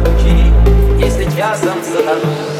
руки, если я сам затону?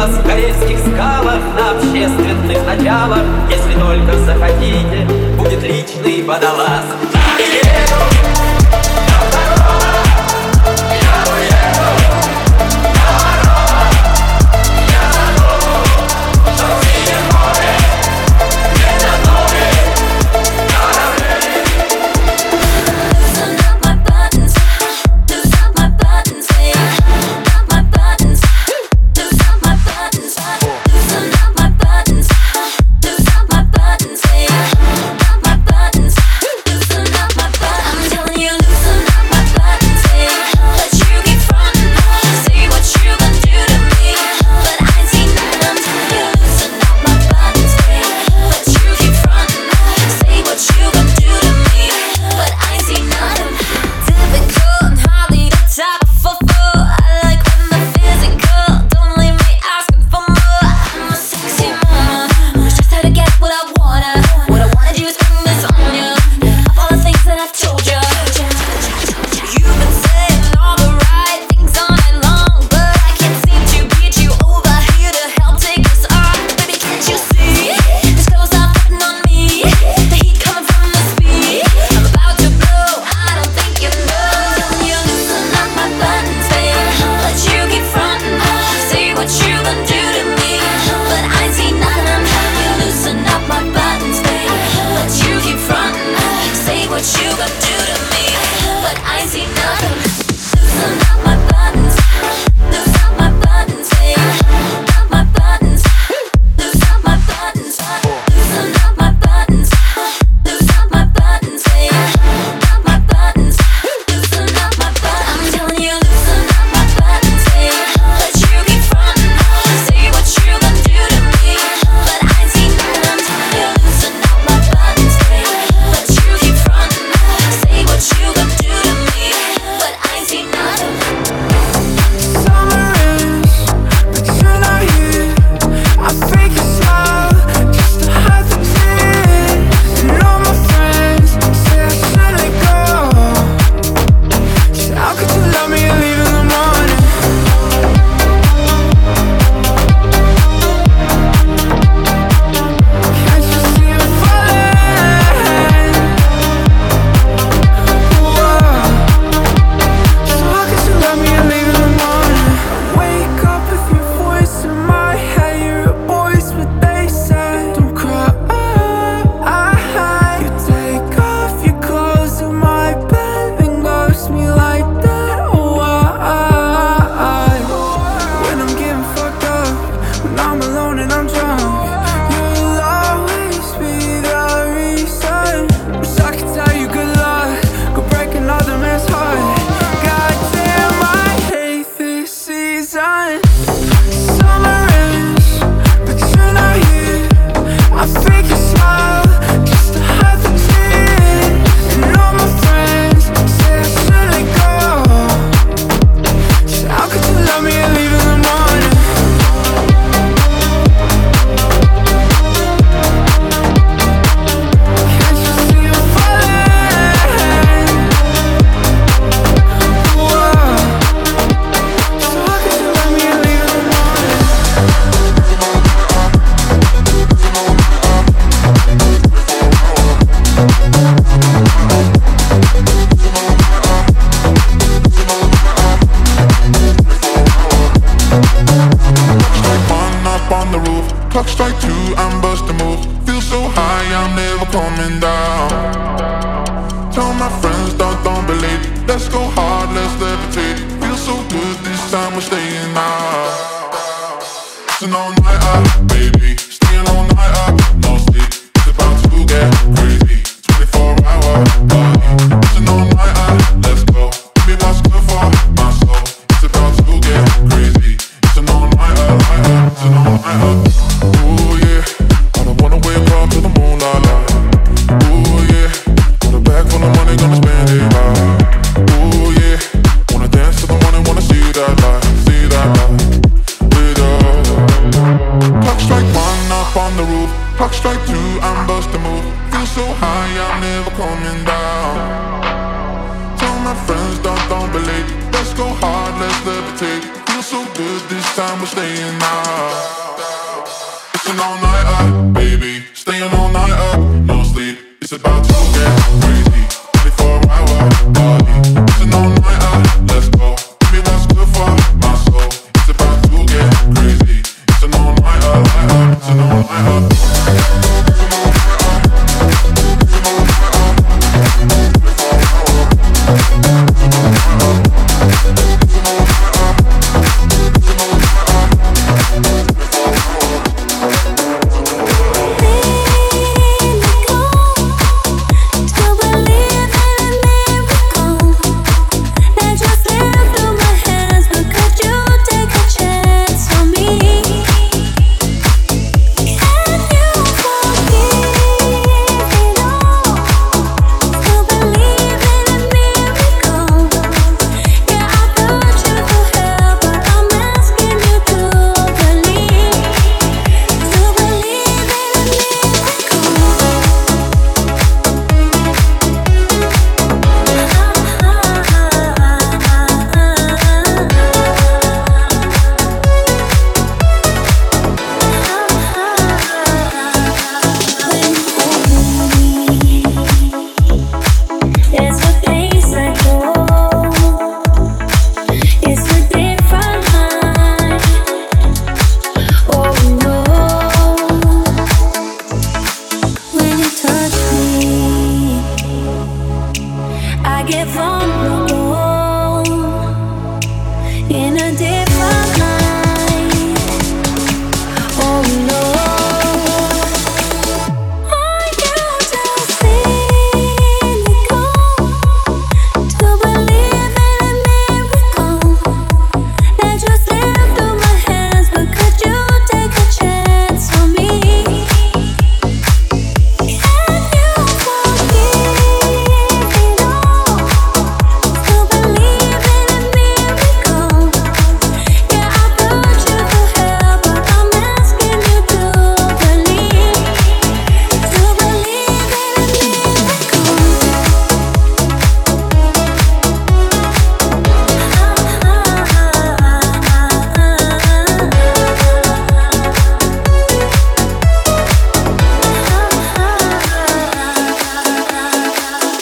вас в карельских скалах На общественных началах. Если только захотите Будет личный водолаз. На Clock strike two, I'm busting moves. Feel so high, I'm never coming down. Tell my friends, don't, don't believe. Let's go hard, let's levitate. Feel so good this time, we're staying out. Never coming down. Tell my friends, don't, don't believe. Let's go hard, let's levitate. Feel so good this time, we're staying out. It's an all night up, baby. Staying all night up, no sleep. It's about to